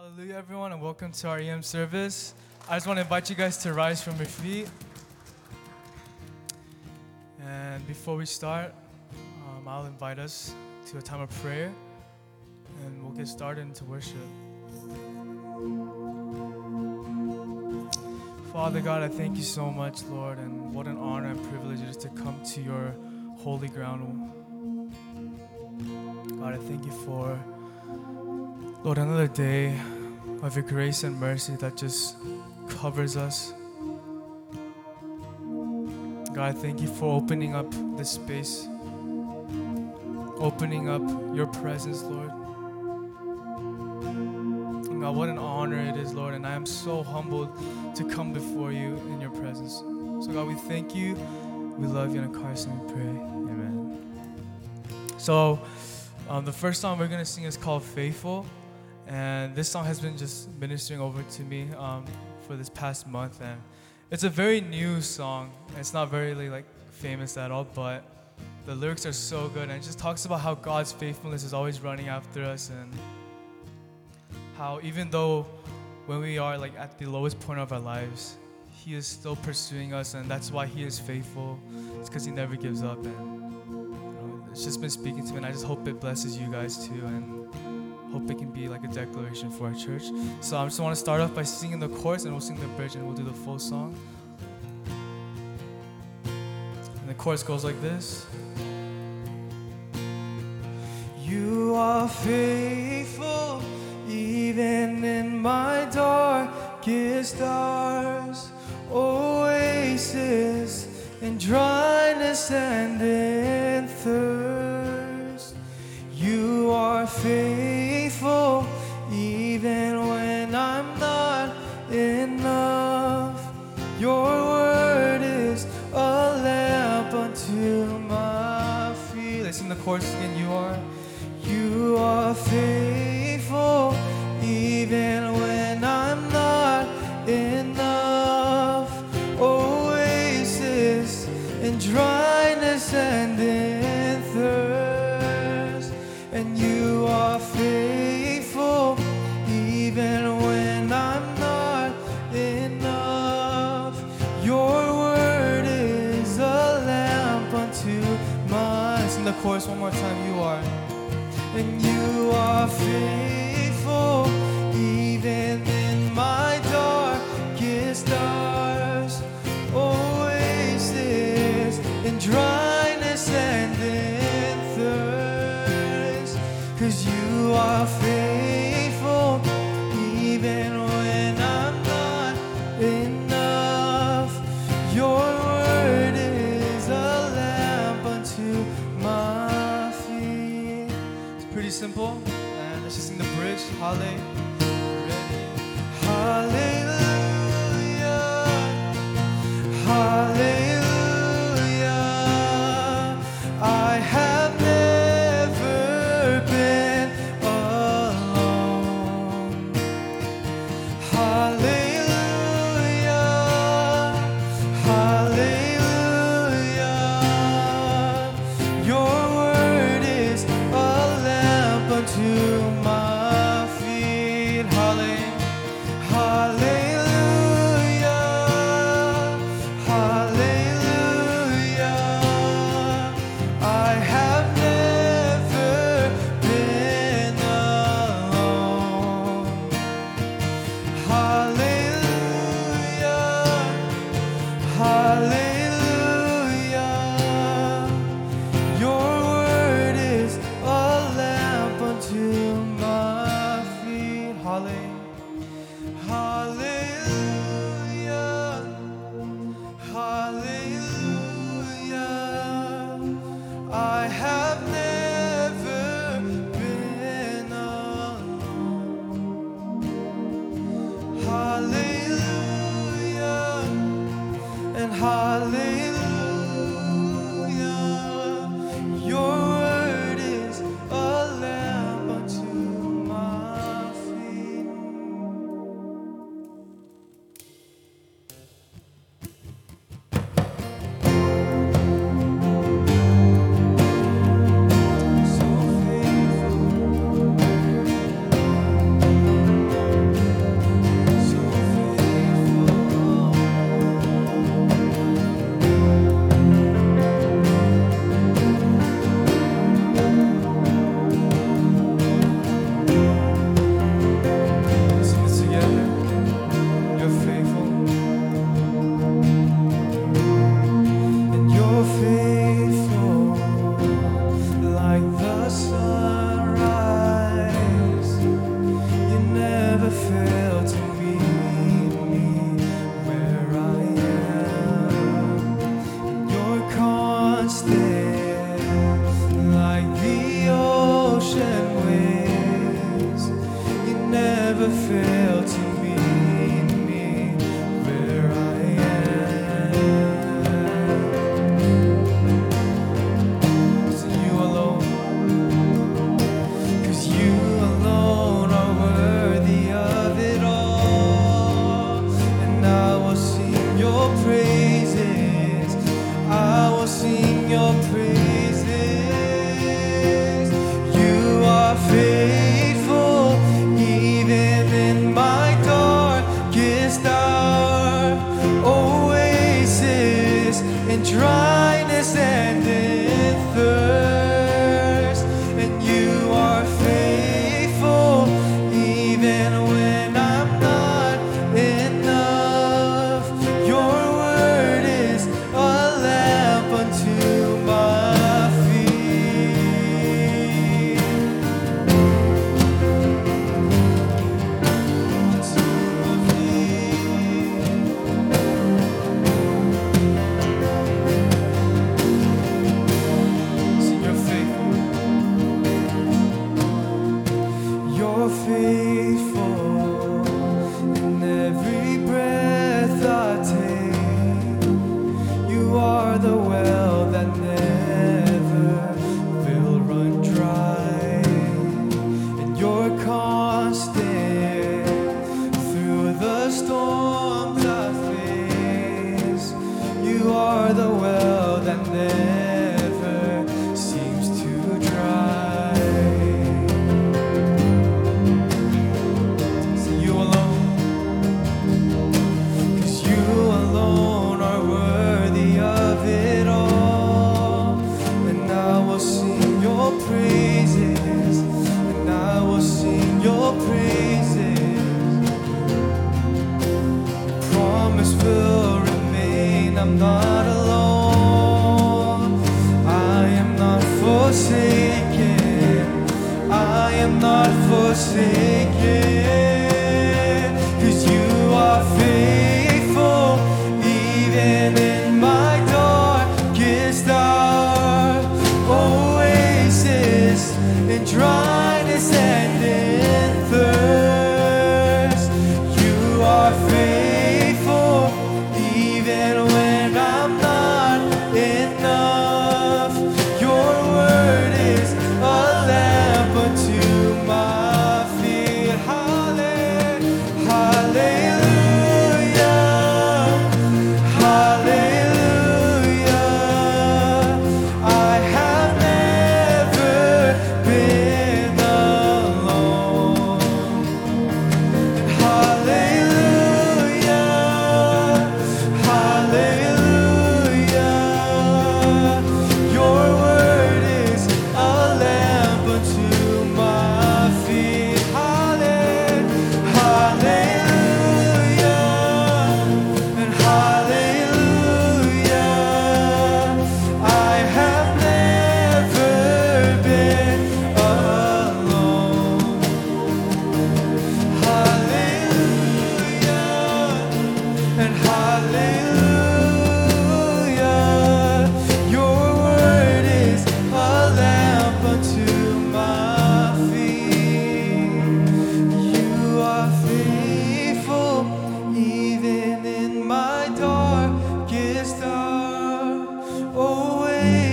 Hallelujah, everyone, and welcome to our EM service. I just want to invite you guys to rise from your feet. And before we start, um, I'll invite us to a time of prayer, and we'll get started into worship. Father God, I thank you so much, Lord, and what an honor and privilege it is to come to your holy ground. God, I thank you for, Lord, another day of your grace and mercy that just covers us. God, thank you for opening up this space, opening up your presence, Lord. God, what an honor it is, Lord, and I am so humbled to come before you in your presence. So, God, we thank you. We love you, and in Christ's name we pray. Amen. So, um, the first song we're going to sing is called Faithful. And this song has been just ministering over to me um, for this past month. And it's a very new song. It's not very like famous at all, but the lyrics are so good. And it just talks about how God's faithfulness is always running after us and how even though when we are like at the lowest point of our lives, He is still pursuing us, and that's why He is faithful. It's because He never gives up, and you know, it's just been speaking to me. And I just hope it blesses you guys too, and hope it can be like a declaration for our church. So I just want to start off by singing the chorus, and we'll sing the bridge, and we'll do the full song. And the chorus goes like this. You are faithful even in my darkest hours, oasis in dryness and You are, you are faithful are faithful even when I'm not enough. Your word is a lamp unto my feet. It's pretty simple. And let's just sing the bridge. Hallelujah. Hallelujah. Hallelujah.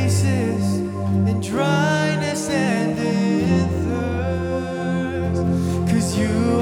in dryness and in. Cause you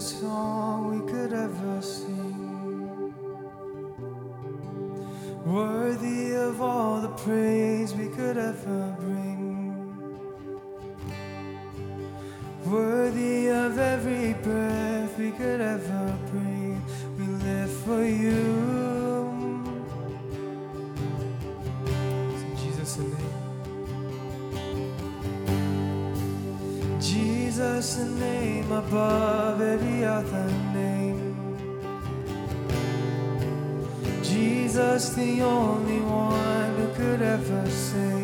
song we could ever sing. Worthy of all the praise we could ever bring. above every other name. Jesus, the only one who could ever save.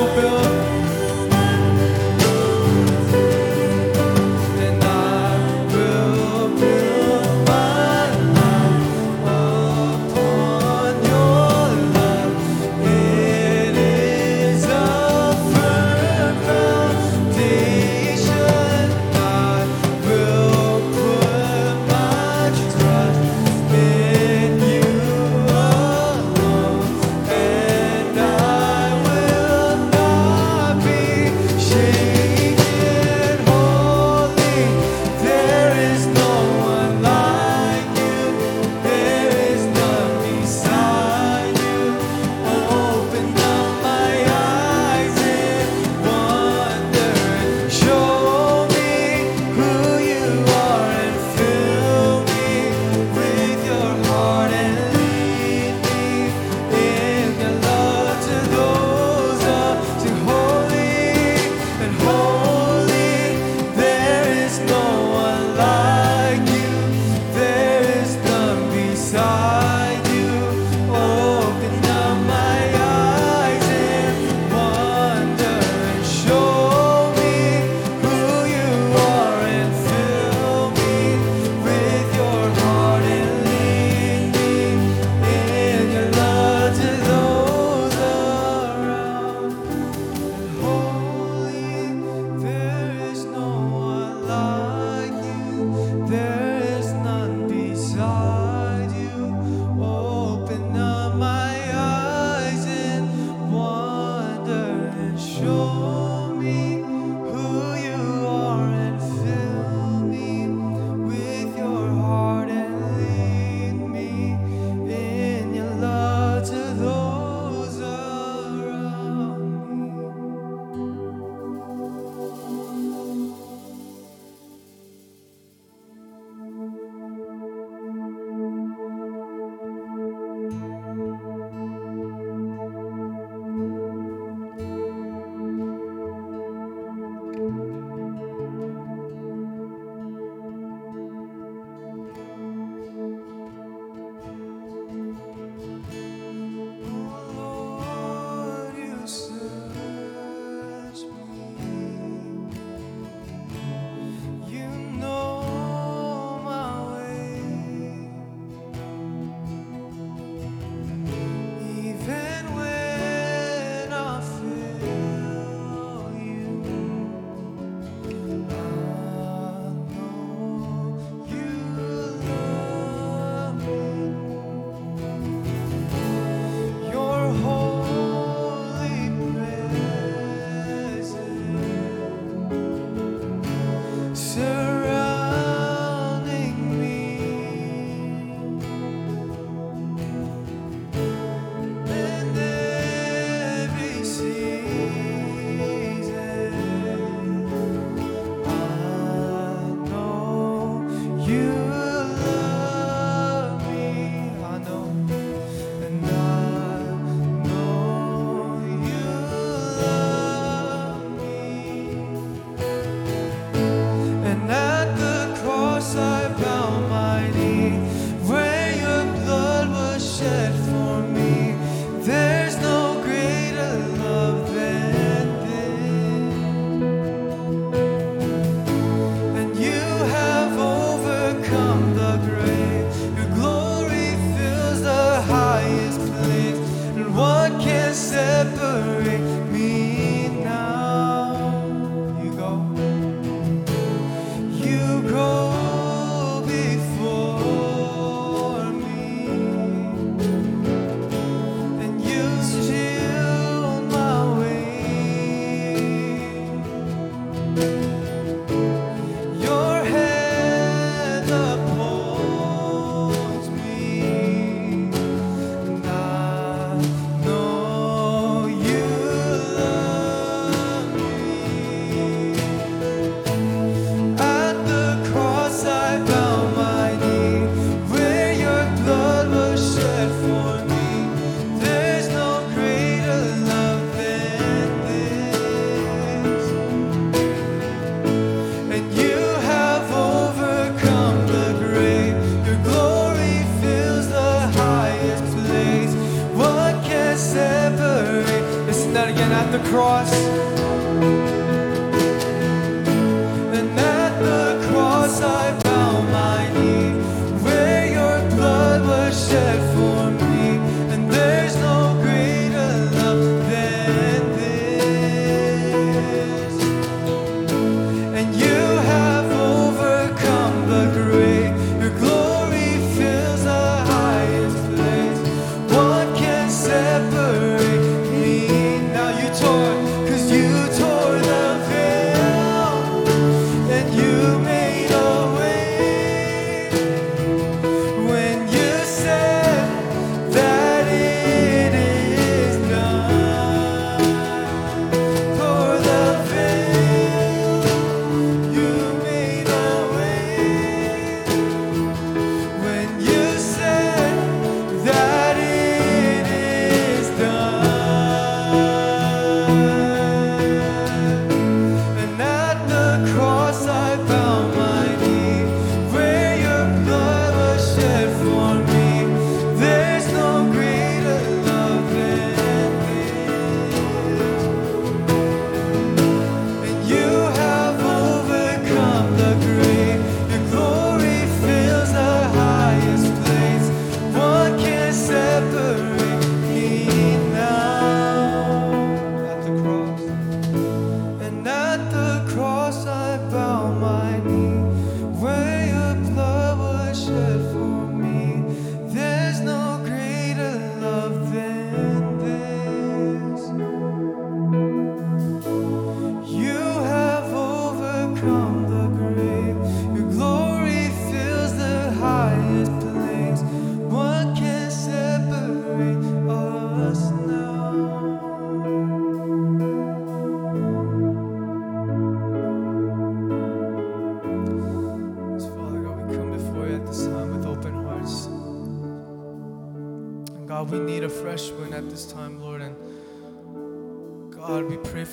fulfill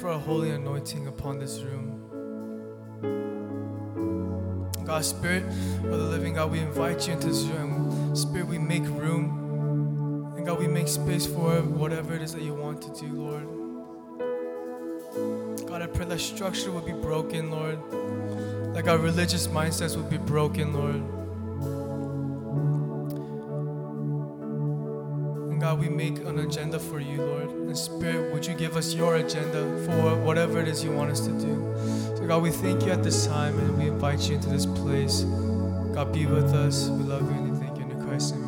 for a holy anointing upon this room. God, Spirit of the living God, we invite you into this room. Spirit, we make room. And God, we make space for whatever it is that you want to do, Lord. God, I pray that structure would be broken, Lord. Like our religious mindsets would be broken, Lord. God, we make an agenda for you, Lord. And Spirit, would you give us your agenda for whatever it is you want us to do? So, God, we thank you at this time and we invite you into this place. God, be with us. We love you and we thank you in Christ's name.